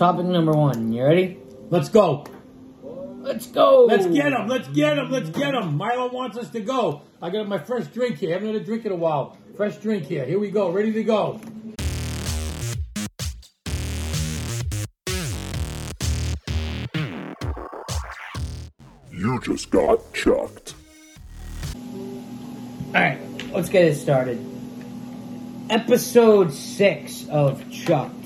Topic number one. You ready? Let's go. Let's go. Let's get him. Let's get him. Let's get him. Milo wants us to go. I got my fresh drink here. I haven't had a drink in a while. Fresh drink here. Here we go. Ready to go. You just got chucked. All right, let's get it started. Episode six of Chuck'd.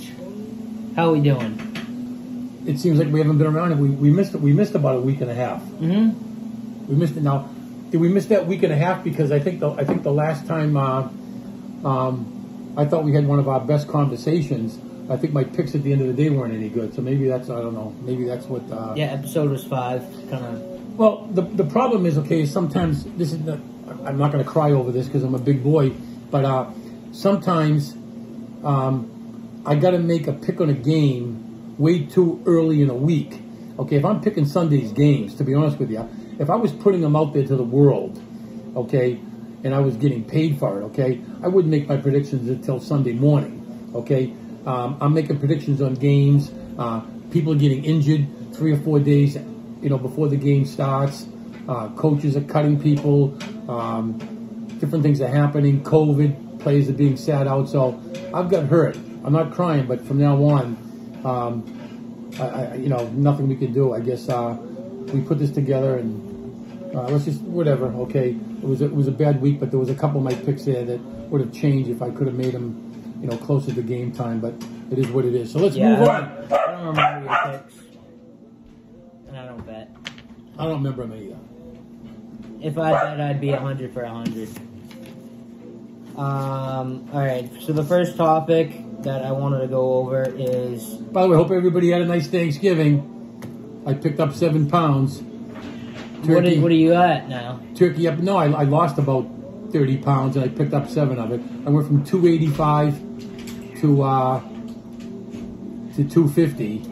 How are we doing? It seems like we haven't been around. We, we missed it. We missed about a week and a half. Mm-hmm. We missed it. Now, did we miss that week and a half? Because I think the I think the last time uh, um, I thought we had one of our best conversations. I think my picks at the end of the day weren't any good. So maybe that's I don't know. Maybe that's what. Uh, Yeah, episode was five. Kind of. Well, the the problem is okay. Sometimes this is not. I'm not going to cry over this because I'm a big boy, but uh, sometimes um, I got to make a pick on a game way too early in a week. Okay, if I'm picking Sunday's games, to be honest with you, if I was putting them out there to the world, okay, and I was getting paid for it, okay, I wouldn't make my predictions until Sunday morning. Okay, um, I'm making predictions on games. Uh, people are getting injured three or four days, you know, before the game starts. Uh, coaches are cutting people. Um, different things are happening. COVID players are being sat out. So I've got hurt. I'm not crying, but from now on, um, I, I, you know, nothing we can do. I guess uh, we put this together and uh, let's just whatever. Okay, it was a, it was a bad week, but there was a couple of my picks there that would have changed if I could have made them, you know, closer to game time. But it is what it is. So let's Yeah, move on. I don't remember your picks, and I don't bet. I don't remember them either. If I bet, I'd be hundred for hundred. Um. All right. So the first topic that I wanted to go over is By the way, hope everybody had a nice Thanksgiving. I picked up seven pounds. what? Are, what are you at now? turkey up. No, I, I lost about thirty pounds, and I picked up seven of it. I went from two eighty five to uh, to two fifty,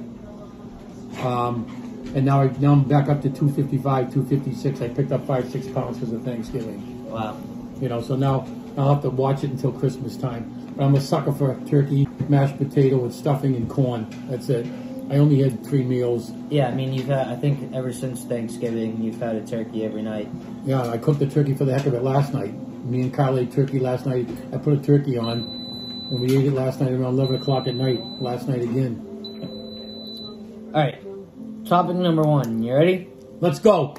um, and now I now I'm back up to two fifty five, two fifty six. I picked up five six pounds because of Thanksgiving. Wow. You know, so now I'll have to watch it until Christmas time. I'm a sucker for turkey, mashed potato, with stuffing and corn. That's it. I only had three meals. Yeah, I mean, you've had. I think ever since Thanksgiving, you've had a turkey every night. Yeah, I cooked the turkey for the heck of it last night. Me and Kyle ate turkey last night. I put a turkey on, and we ate it last night around 11 o'clock at night. Last night again. All right. Topic number one. You ready? Let's go.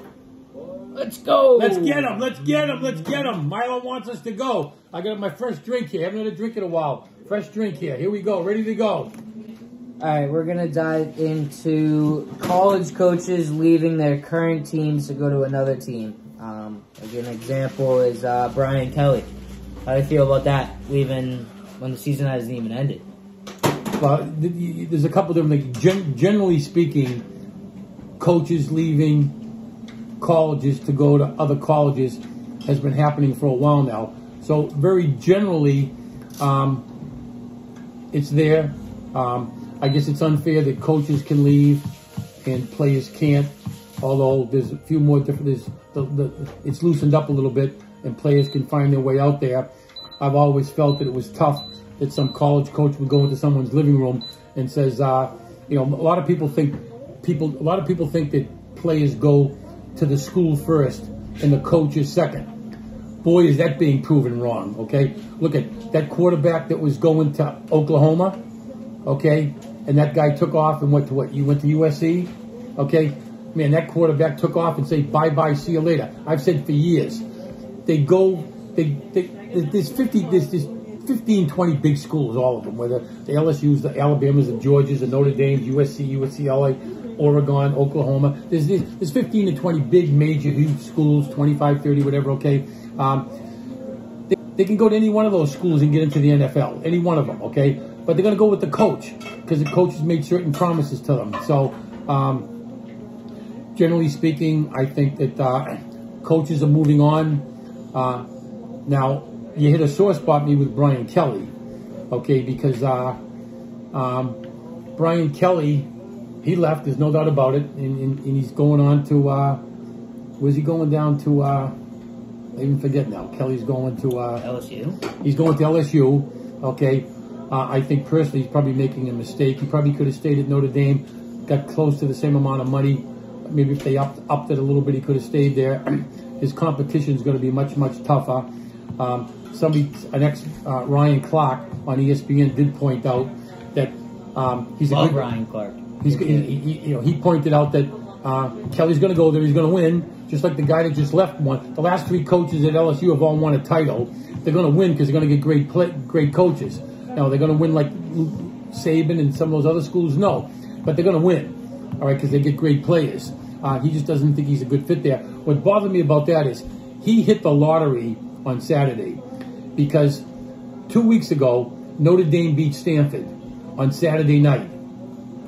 Let's go. Let's get him. Let's get him. Let's get him. Milo wants us to go. I got my fresh drink here. I haven't had a drink in a while. Fresh drink here. Here we go. Ready to go. All right, we're gonna dive into college coaches leaving their current teams to go to another team. Um, like an example is uh, Brian Kelly. How do you feel about that? Leaving when the season hasn't even ended. Well, there's a couple different things. Gen- generally speaking, coaches leaving colleges to go to other colleges has been happening for a while now. So very generally, um, it's there. Um, I guess it's unfair that coaches can leave and players can't. Although there's a few more different, there's the, the, it's loosened up a little bit and players can find their way out there. I've always felt that it was tough that some college coach would go into someone's living room and says, uh, you know, a lot of people think people, a lot of people think that players go to the school first and the coach is second. Boy, is that being proven wrong. Okay, look at that quarterback that was going to Oklahoma. Okay, and that guy took off and went to what? You went to USC. Okay, man, that quarterback took off and say bye bye, see you later. I've said for years, they go, they, they there's 50, there's, there's 15, 20 big schools, all of them, whether the LSU's, the Alabamas, the Georgias, the Notre Dame's, USC, UCLA, Oregon, Oklahoma. There's, there's there's 15 to 20 big major huge schools, 25, 30, whatever. Okay, um, they, they can go to any one of those schools and get into the NFL, any one of them. Okay, but they're going to go with the coach because the coach has made certain promises to them. So, um, generally speaking, I think that uh, coaches are moving on. Uh, now, you hit a sore spot me with Brian Kelly, okay? Because uh, um, Brian Kelly, he left. There's no doubt about it, and, and, and he's going on to. Uh, where's he going down to? Uh, I even forget now. Kelly's going to. Uh, LSU. He's going to LSU. Okay. Uh, I think personally he's probably making a mistake. He probably could have stayed at Notre Dame, got close to the same amount of money. Maybe if they upped, upped it a little bit, he could have stayed there. His competition is going to be much, much tougher. Um, somebody, an ex uh, Ryan Clark on ESPN did point out that um, he's a Love good, Ryan Clark. He's, he, he, you know, he pointed out that uh, Kelly's going to go there. He's going to win, just like the guy that just left one. The last three coaches at LSU have all won a title. They're going to win because they're going to get great play, great coaches. Now they're going to win like Saban and some of those other schools. No, but they're going to win. All right, because they get great players. Uh, he just doesn't think he's a good fit there. What bothered me about that is he hit the lottery on Saturday because two weeks ago Notre Dame beat Stanford on Saturday night.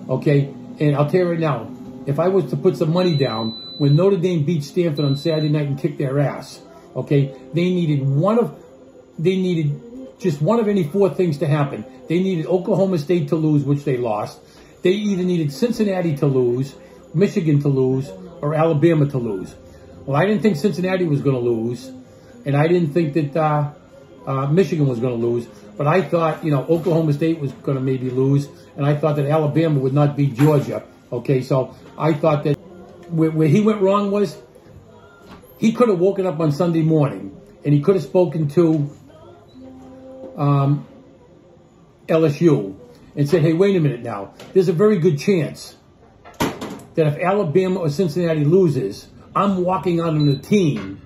Okay, and I'll tell you right now, if I was to put some money down when Notre Dame beat Stanford on Saturday night and kicked their ass, okay, they needed one of, they needed just one of any four things to happen. They needed Oklahoma State to lose, which they lost. They either needed Cincinnati to lose, Michigan to lose, or Alabama to lose. Well, I didn't think Cincinnati was going to lose, and I didn't think that uh, uh, Michigan was going to lose. But I thought, you know, Oklahoma State was going to maybe lose, and I thought that Alabama would not beat Georgia. Okay, so I thought that where, where he went wrong was he could have woken up on Sunday morning and he could have spoken to um, LSU and said, hey, wait a minute now. There's a very good chance that if Alabama or Cincinnati loses, I'm walking out on the team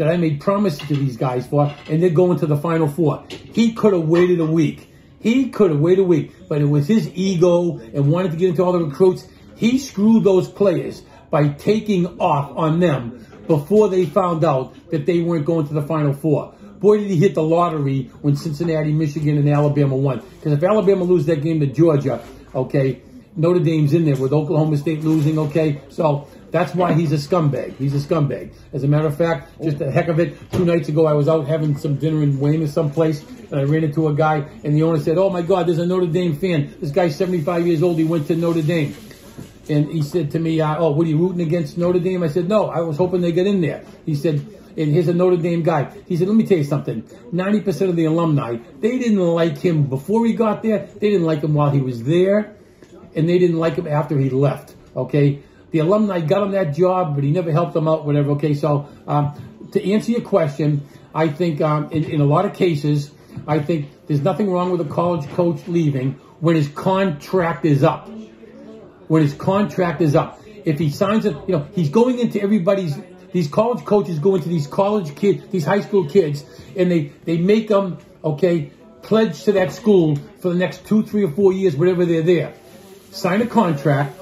that I made promises to these guys for, and they're going to the Final Four. He could have waited a week. He could have waited a week, but it was his ego and wanted to get into all the recruits. He screwed those players by taking off on them before they found out that they weren't going to the Final Four. Boy, did he hit the lottery when Cincinnati, Michigan, and Alabama won. Because if Alabama lose that game to Georgia, okay, Notre Dame's in there with Oklahoma State losing, okay? So that's why he's a scumbag. He's a scumbag. As a matter of fact, just a heck of it. Two nights ago, I was out having some dinner in Weymouth someplace, and I ran into a guy, and the owner said, "Oh my God, there's a Notre Dame fan. This guy's 75 years old. He went to Notre Dame." And he said to me, uh, "Oh, what are you rooting against Notre Dame?" I said, "No, I was hoping they get in there." He said, "And here's a Notre Dame guy." He said, "Let me tell you something. 90% of the alumni, they didn't like him before he got there. They didn't like him while he was there, and they didn't like him after he left." Okay, the alumni got him that job, but he never helped them out. Whatever. Okay, so um, to answer your question, I think um, in, in a lot of cases, I think there's nothing wrong with a college coach leaving when his contract is up when his contract is up. If he signs it, you know, he's going into everybody's. These college coaches go into these college kids, these high school kids, and they they make them okay pledge to that school for the next two, three, or four years, whatever they're there. Sign a contract.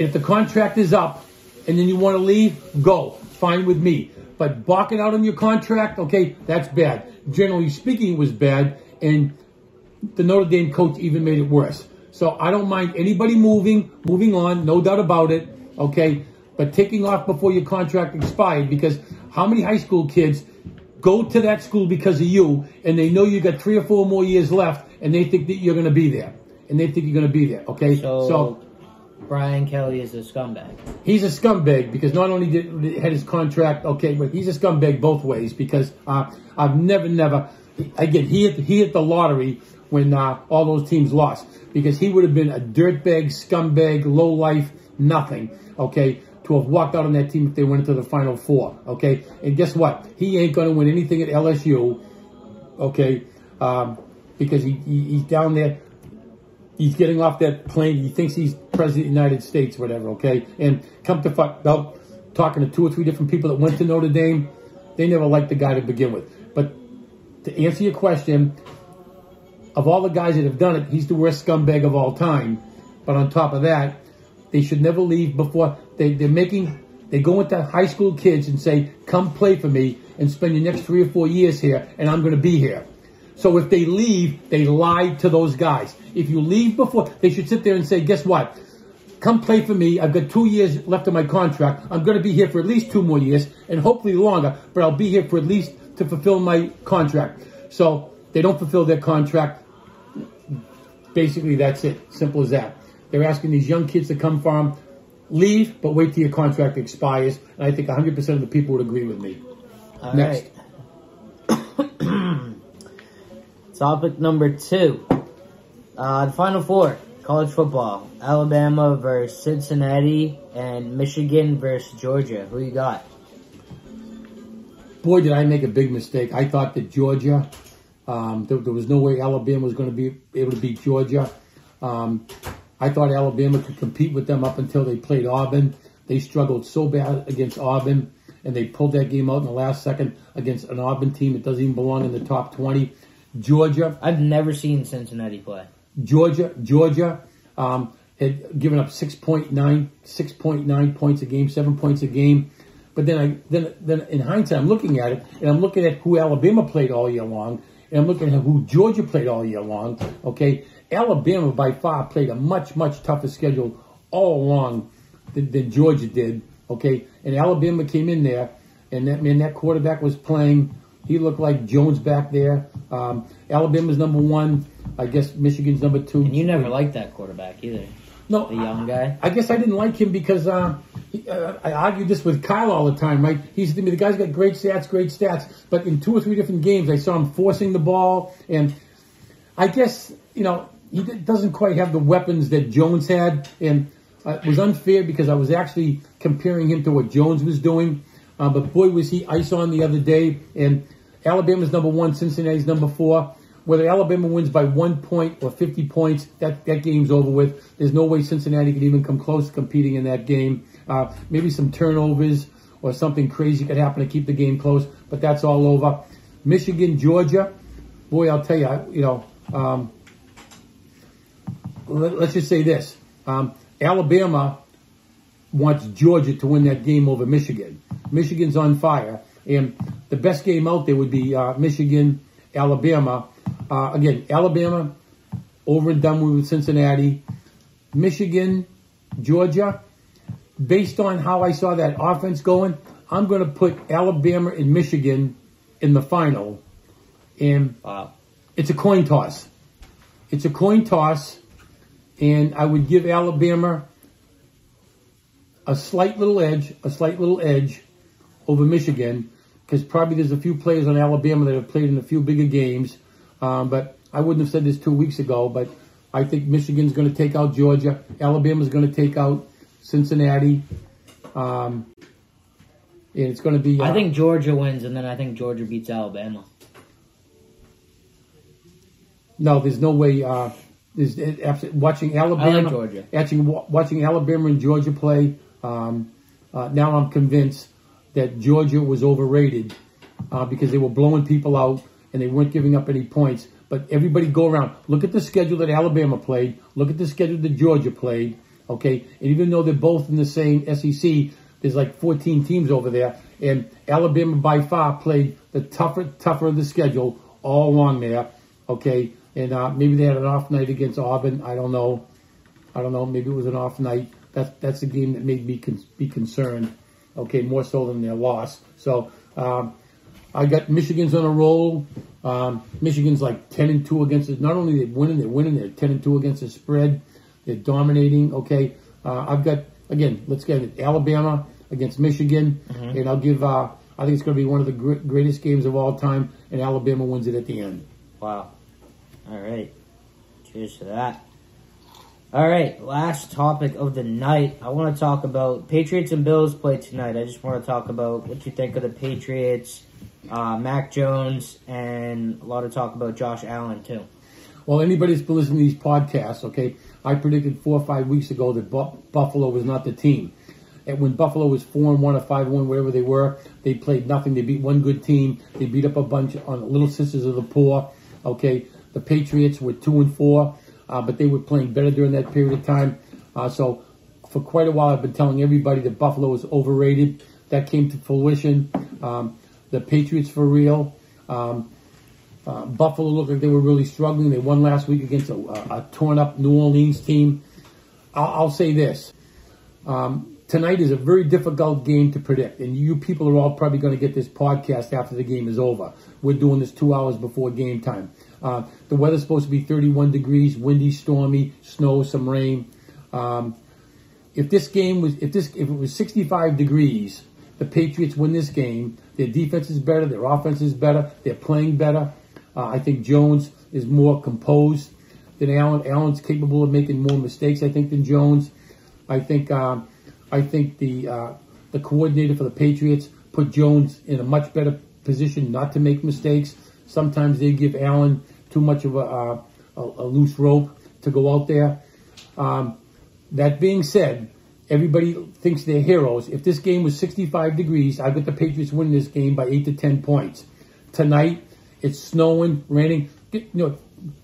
If the contract is up, and then you want to leave, go. Fine with me. But balking out on your contract, okay, that's bad. Generally speaking, it was bad, and the Notre Dame coach even made it worse. So I don't mind anybody moving, moving on, no doubt about it. Okay, but taking off before your contract expired because how many high school kids go to that school because of you and they know you got three or four more years left and they think that you're going to be there and they think you're going to be there. Okay, So, Brian Kelly is a scumbag. he's a scumbag because not only did had his contract okay, but he's a scumbag both ways because uh, I've never, never again he hit he hit the lottery when uh, all those teams lost because he would have been a dirtbag, scumbag, low life, nothing. Okay. To have walked out on that team if they went into the Final Four, okay, and guess what? He ain't going to win anything at LSU, okay, um, because he, he he's down there he's getting off that plane. He thinks he's president of the United States, whatever. Okay, and come to fuck out talking to two or three different people that went to Notre Dame. They never liked the guy to begin with. But to answer your question, of all the guys that have done it, he's the worst scumbag of all time. But on top of that, they should never leave before they, they're making. They go into high school kids and say, "Come play for me and spend your next three or four years here, and I'm going to be here." So if they leave, they lied to those guys. If you leave before, they should sit there and say, guess what? Come play for me. I've got two years left of my contract. I'm going to be here for at least two more years and hopefully longer, but I'll be here for at least to fulfill my contract. So they don't fulfill their contract. Basically, that's it. Simple as that. They're asking these young kids to come for them. Leave, but wait till your contract expires. And I think 100% of the people would agree with me. All Next. right. Topic number two. Uh, the Final Four, college football. Alabama versus Cincinnati and Michigan versus Georgia. Who you got? Boy, did I make a big mistake. I thought that Georgia, um, there, there was no way Alabama was going to be able to beat Georgia. Um, I thought Alabama could compete with them up until they played Auburn. They struggled so bad against Auburn, and they pulled that game out in the last second against an Auburn team that doesn't even belong in the top 20. Georgia, I've never seen Cincinnati play. Georgia, Georgia um, had given up 6.9, 6.9 points a game, seven points a game. But then I then then in hindsight, I'm looking at it and I'm looking at who Alabama played all year long, and I'm looking at who Georgia played all year long. Okay, Alabama by far played a much much tougher schedule all along than, than Georgia did. Okay, and Alabama came in there, and that man that quarterback was playing. He looked like Jones back there. Um, Alabama's number one. I guess Michigan's number two. And you never liked that quarterback either. no, The young guy. I guess I didn't like him because uh, he, uh, I argued this with Kyle all the time, right? He said to me, the guy's got great stats, great stats, but in two or three different games, I saw him forcing the ball, and I guess, you know, he doesn't quite have the weapons that Jones had, and uh, it was unfair because I was actually comparing him to what Jones was doing, uh, but boy, was he ice on the other day, and Alabama's number one, Cincinnati's number four. Whether Alabama wins by one point or 50 points, that, that game's over with. There's no way Cincinnati could even come close to competing in that game. Uh, maybe some turnovers or something crazy could happen to keep the game close, but that's all over. Michigan, Georgia, boy, I'll tell you, I- you know, um, let, us just say this: um, Alabama wants Georgia to win that game over Michigan. Michigan's on fire, and the best game out there would be uh, Michigan, Alabama. Uh, again, Alabama over and done with Cincinnati. Michigan, Georgia. Based on how I saw that offense going, I'm going to put Alabama and Michigan in the final, and Wow. it's a coin toss. It's a coin toss, and I would give Alabama a slight little edge, a slight little edge over Michigan, because probably there's a few players on Alabama that have played in a few bigger games. Um, but I wouldn't have said this two weeks ago, but I think Michigan's going to take out Georgia. Alabama's going to take out Cincinnati. Um, and it's going to be. I uh, think Georgia wins, and then I think Georgia beats Alabama. No, there's no way. Uh, there's it, watching Alabama, Georgia. Watching, watching Alabama and Georgia play. Um, uh, now I'm convinced that Georgia was overrated uh, because they were blowing people out and they weren't giving up any points. But everybody go around. Look at the schedule that Alabama played. Look at the schedule that Georgia played. Okay, and even though they're both in the same SEC, there's like 14 teams over there, and Alabama by far played the tougher, tougher of the schedule all along there. Okay, and uh, maybe they had an off night against Auburn. I don't know. I don't know. Maybe it was an off night. That's that's the game that made me con- be concerned. Okay, more so than their loss. So um, I got Michigan's on a roll. Um, Michigan's like ten and two against it. Not only they're winning, they're winning. They're ten and two against the spread. They're dominating. Okay, uh, I've got again. Let's get it. Alabama against Michigan, and I'll give. Uh, I think it's going to be one of the gr- greatest games of all time, and Alabama wins it at the end. Wow. All right. Cheers to that. All right, last topic of the night. I want to talk about Patriots and Bills play tonight. I just want to talk about what you think of the Patriots, uh, Mac Jones, and a lot of talk about Josh Allen too. Well, anybody that's been listening to these podcasts, okay, I predicted four or five weeks ago that Bu- Buffalo was not the team. And when Buffalo was four and one or five and one, wherever they were, they played nothing. They beat one good team. They beat up a bunch on Little Sisters of the Poor. Okay, the Patriots were two and four, uh, but they were playing better during that period of time. Uh, so for quite a while, I've been telling everybody that Buffalo was overrated. That came to fruition. Um, the Patriots for real. Um, uh, Buffalo looked like they were really struggling. They won last week against a, a, torn up New Orleans team. I'll, I'll say this. Um, tonight is a very difficult game to predict, and you people are all probably going to get this podcast after the game is over. We're doing this two hours before game time. Uh, the weather's supposed to be 31 degrees, windy, stormy, snow, some rain. Um, if this game was, if this, if it was 65 degrees, the Patriots win this game. Their defense is better. Their offense is better. They're playing better. Uh, I think Jones is more composed than Allen. Allen's capable of making more mistakes, I think, than Jones. I think um, I think the uh, the coordinator for the Patriots put Jones in a much better position not to make mistakes. Sometimes they give Allen too much of a, uh, a, a loose rope to go out there. Um, that being said, everybody thinks they're heroes. If this game was 65 degrees, I bet the Patriots winning this game by eight to 10 points. Tonight, it's snowing, raining. You know,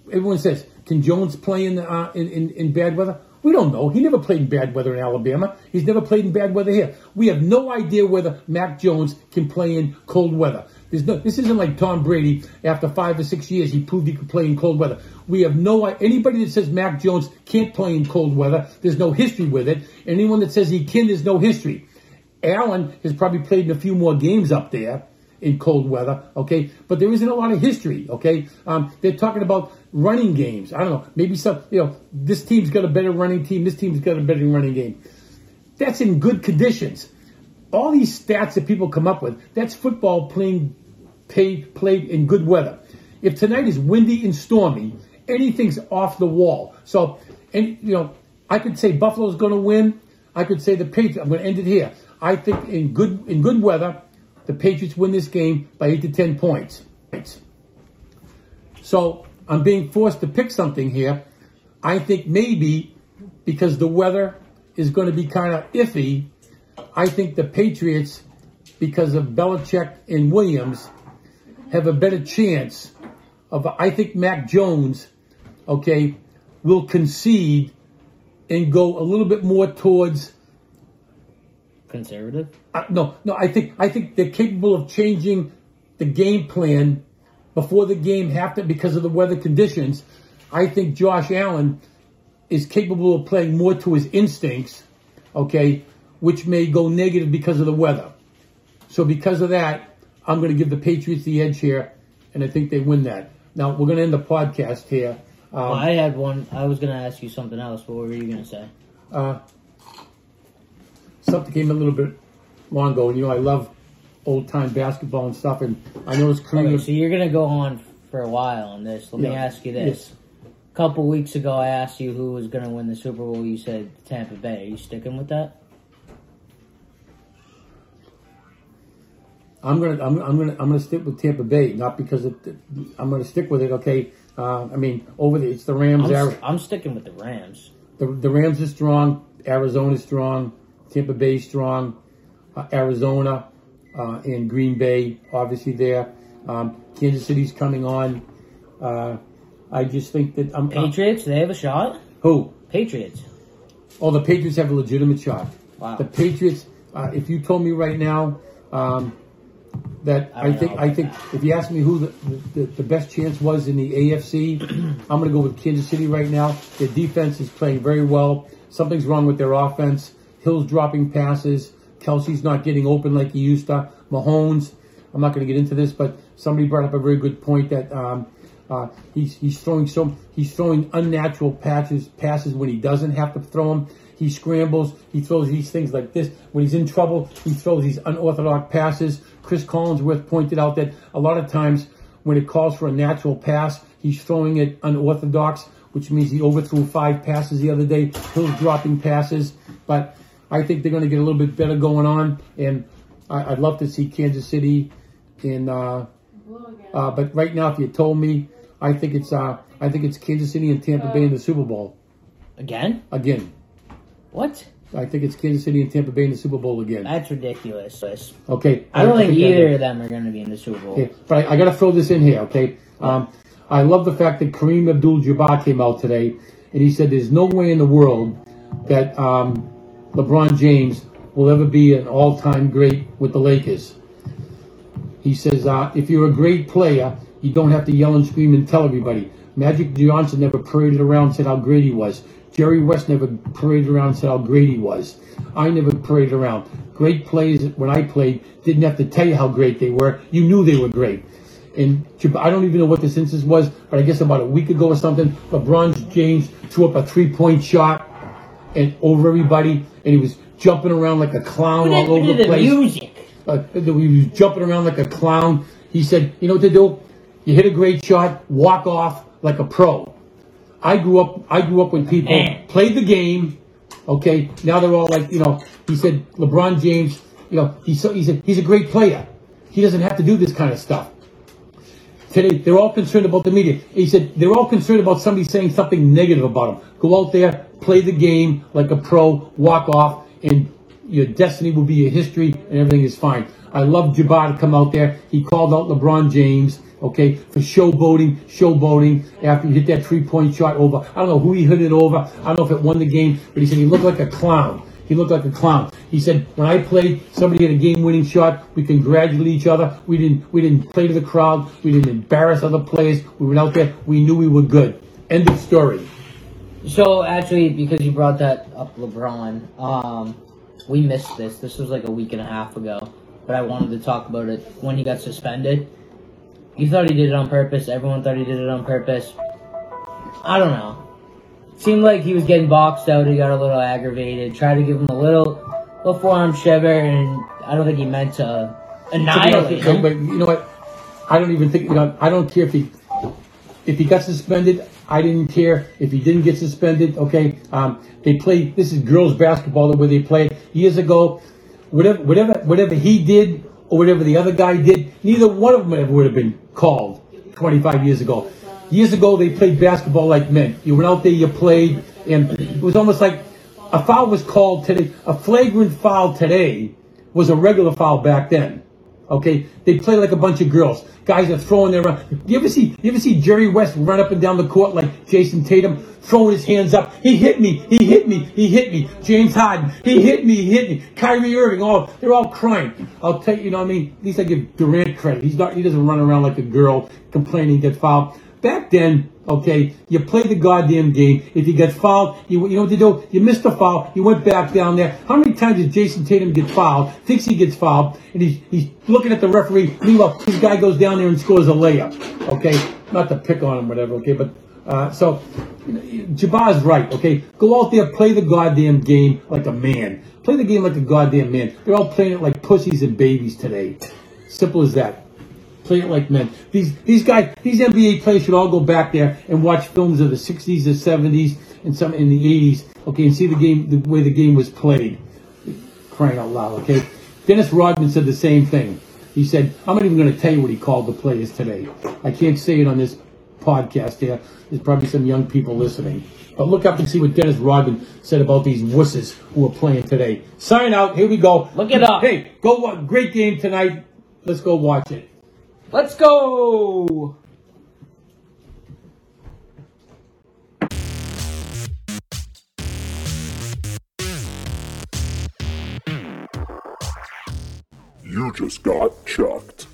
everyone says, can Jones play in, uh, in, in, in bad weather? We don't know. He never played in bad weather in Alabama. He's never played in bad weather here. We have no idea whether Mac Jones can play in cold weather. No, this isn't like Tom Brady. After five or six years, he proved he could play in cold weather. We have no anybody that says Mac Jones can't play in cold weather. There's no history with it. Anyone that says he can, there's no history. Allen has probably played in a few more games up there in cold weather. Okay, but there isn't a lot of history. Okay, um, they're talking about running games. I don't know. Maybe some. You know, this team's got a better running team. This team's got a better running game. That's in good conditions all these stats that people come up with, that's football playing paid, played in good weather. If tonight is windy and stormy, anything's off the wall. So, and you know, I could say Buffalo's going to win. I could say the Patriots. I'm going to end it here. I think in good in good weather, the Patriots win this game by eight to ten points. So I'm being forced to pick something here. I think maybe because the weather is going to be kind of iffy, I think the Patriots, because of Belichick and Williams, have a better chance of. I think Mac Jones, okay, will concede and go a little bit more towards conservative. Uh, no, no. I think I think they're capable of changing the game plan before the game happened because of the weather conditions. I think Josh Allen is capable of playing more to his instincts, okay, which may go negative because of the weather. So because of that, I'm going to give the Patriots the edge here, and I think they win that. Now we're going to end the podcast here. Um, well, I had one. I was going to ask you something else. What were you going to say? Uh, something came a little bit long ago, and you know I love old time basketball and stuff, and I know it's Kareem. Okay, so you're going to go on for a while on this. Let yeah. me ask you this. Yes. A couple weeks ago, I asked you who was going to win the Super Bowl. You said Tampa Bay. Are you sticking with that? I'm gonna I'm, I'm gonna I'm gonna stick with Tampa Bay, not because it, I'm gonna stick with it. Okay, uh, I mean over the it's the Rams. I'm, I'm sticking with the Rams. The, the Rams are strong. Arizona's strong. Tampa Bay strong. Uh, Arizona uh, and Green Bay obviously there. Um, Kansas City's coming on. Uh, I just think that I'm Patriots. they have a shot. Who? Patriots. Oh, the Patriots have a legitimate shot. Wow. The Patriots. Uh, if you told me right now. Um, that I, I think I think if you ask me who the, the, the, best chance was in the AFC, I'm going to go with Kansas City right now. Their defense is playing very well. Something's wrong with their offense. Hill's dropping passes. Kelce's not getting open like he used to. Mahomes, I'm not going to get into this, but somebody brought up a very good point that um, uh, he's he's throwing so he's throwing unnatural patches passes when he doesn't have to throw them. He scrambles. He throws these things like this. When he's in trouble, he throws these unorthodox passes. Cris Collinsworth pointed out that a lot of times when it calls for a natural pass, he's throwing it unorthodox, which means he overthrew five passes the other day. Hill's dropping passes, but I think they're going to get a little bit better going on, and I, would love to see Kansas City in. Uh, uh, but right now, if you told me, I think it's uh, I think it's Kansas City and Tampa Bay in the Super Bowl. Again? Again. What? I think it's Kansas City and Tampa Bay in the Super Bowl again. That's ridiculous. Okay. I don't think either of them are going to be in the Super Bowl. Okay. But I, I got to throw this in here, okay? Um, I love the fact that Kareem Abdul-Jabbar came out today, and he said there's no way in the world that um, LeBron James will ever be an all-time great with the Lakers. He says, uh, if you're a great player, you don't have to yell and scream and tell everybody. Magic Johnson never paraded around and said how great he was. Jerry West never paraded around and said how great he was. I never paraded around. Great plays when I played didn't have to tell you how great they were. You knew they were great. And I don't even know what this instance was, but I guess about a week ago or something, LeBron James threw up a three-point shot and over everybody, and he was jumping around like a clown all over the, the place. Music. Uh, he was jumping around like a clown. He said, "You know what to do? You hit a great shot, walk off like a pro. I grew up. I grew up when people eh. played the game. Okay, now they're all like, you know. He said LeBron James. You know, he's so, he said he's a great player. He doesn't have to do this kind of stuff. Today, they're all concerned about the media. He said they're all concerned about somebody saying something negative about him. Go out there, play the game like a pro, walk off, and your destiny will be your history, and everything is fine. I love Jabbar to come out there. He called out LeBron James, okay, for showboating, showboating after he hit that three-point shot over. I don't know who he hit it over. I don't know if it won the game, but he said he looked like a clown. He looked like a clown. He said, when I played, somebody had a game-winning shot. We congratulated each other. We didn't, we didn't play to the crowd. We didn't embarrass other players. We went out there. We knew we were good. End of story. So actually, because you brought that up, LeBron, um, we missed this. This was like a week and a half ago, but I wanted to talk about it when he got suspended. You thought he did it on purpose. Everyone thought he did it on purpose. I don't know. Seemed like he was getting boxed out. He got a little aggravated. Tried to give him a little, little forearm shiver, and I don't think he meant to annihilate But, him. but you know what? I don't even think you know. I don't care if he if he got suspended. I didn't care if he didn't get suspended. Okay, um, they play. This is girls basketball the way they played years ago. Whatever, whatever, whatever he did or whatever the other guy did, neither one of them ever would have been called 25 years ago. Years ago, they played basketball like men. You went out there, you played, and it was almost like a foul was called today. A flagrant foul today was a regular foul back then. Okay, they play like a bunch of girls. Guys are throwing their. You ever see? You ever see Jerry West run up and down the court like Jayson Tatum, throwing his hands up? He hit me. He hit me. He hit me. James Harden. He hit me. He hit me. Kyrie Irving. All they're all crying. I'll tell you. You know what I mean? At least I give Durant credit. He's not. He doesn't run around like a girl complaining, get fouled. Back then, okay, you play the goddamn game. If you get fouled, you, you know what you do? You missed the foul. You went back down there. How many times did Jayson Tatum get fouled? Thinks he gets fouled, and he's, he's looking at the referee. Meanwhile, this guy goes down there and scores a layup. Okay, not to pick on him, whatever. Okay, but uh, so Jabbar's right. Okay, go out there, play the goddamn game like a man. Play the game like a goddamn man. They're all playing it like pussies and babies today. Simple as that play it like men. These these guys, these NBA players should all go back there and watch films of the '60s, the '70s, and some in the '80s. Okay, and see the game, the way the game was played. Crying out loud, okay. Dennis Rodman said the same thing. He said, "I'm not even going to tell you what he called the players today. I can't say it on this podcast. Here, there's probably some young people listening." But look up and see what Dennis Rodman said about these wusses who are playing today. Sign out. Here we go. Look it up. Hey, go! Great game tonight. Let's go watch it. Let's go. You just got chucked.